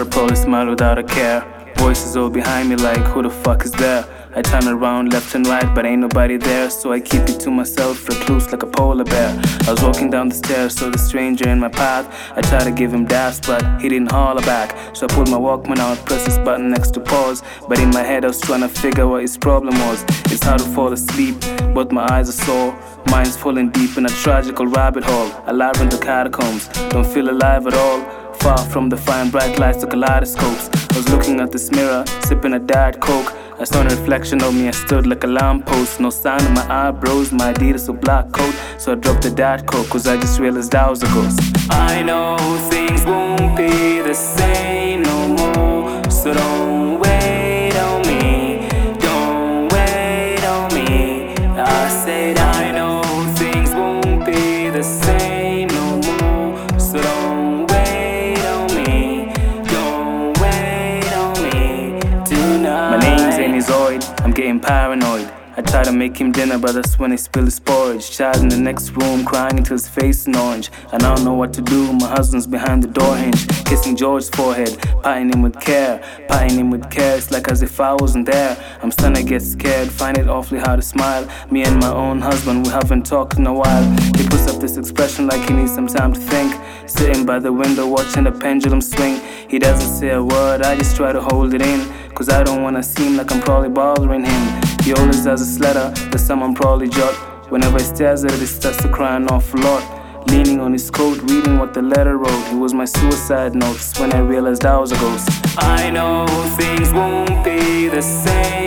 a probably smile without a care. Voices all behind me like, who the fuck is there? I turn around left and right, but ain't nobody there, so I keep it to myself, recluse like a polar bear. I was walking down the stairs, saw the stranger in my path. I tried to give him daps, but he didn't holler back. So I pulled my Walkman out, pressed this button next to pause. But in my head, I was trying to figure what his problem was. It's hard to fall asleep, but my eyes are sore. Mind's falling deep in a tragical rabbit hole. A in the catacombs, don't feel alive at all. Far from the fine bright lights of kaleidoscopes. I was looking at this mirror, sipping a diet coke. I saw a reflection of me, I stood like a lamppost. No sign of my eyebrows, my Adidas or black coat. So I dropped the diet coke, cause I just realized I was a ghost. I know Anizoid, I'm getting paranoid. I try to make him dinner, but that's when he spill his porridge. Child in the next room, crying until his face is orange. And I don't know what to do. My husband's behind the door hinge, kissing George's forehead, patting him with care, patting him with care. It's like as if I wasn't there. I'm starting to get scared, find it awfully hard to smile. Me and my own husband, we haven't talked in a while. He puts up this expression like he needs some time to think. Sitting by the window, watching the pendulum swing. He doesn't say a word, I just try to hold it in. Cause I don't wanna seem like I'm probably bothering him. He always has a letter that someone probably jot. Whenever he stares at it, he starts to cry an awful lot. Leaning on his coat, reading what the letter wrote. It was my suicide notes when I realized I was a ghost. I know things won't be the same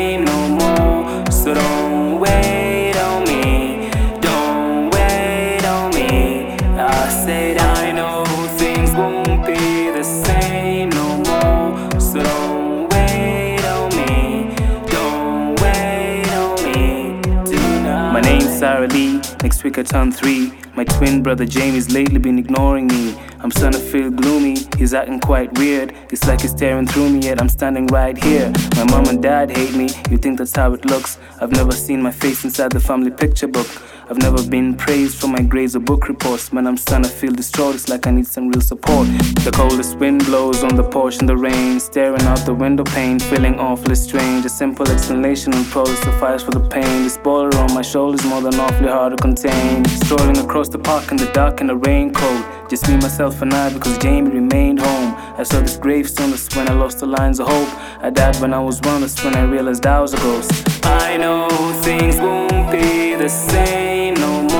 Lee. Next week I turn three. My twin brother Jamie's lately been ignoring me. I'm starting to feel gloomy. He's acting quite weird. It's like he's staring through me, yet I'm standing right here. My mom and dad hate me. You think that's how it looks? I've never seen my face inside the family picture book. I've never been praised for my grades or book reports. Man, I'm starting to feel distraught. It's like I need some real support. The coldest wind blows on the porch in the rain. Staring out the window pane, feeling awfully strange. A simple explanation will probably suffice for the pain. This boulder on my shoulders more than awfully hard to contain. Strolling across the park in the dark in a raincoat. Just me, myself, and I because Jamie remained home. I saw this gravestone, that's when I lost the lines of hope. I died when I was one, that's when I realized I was a ghost. I know things won't be the same no more.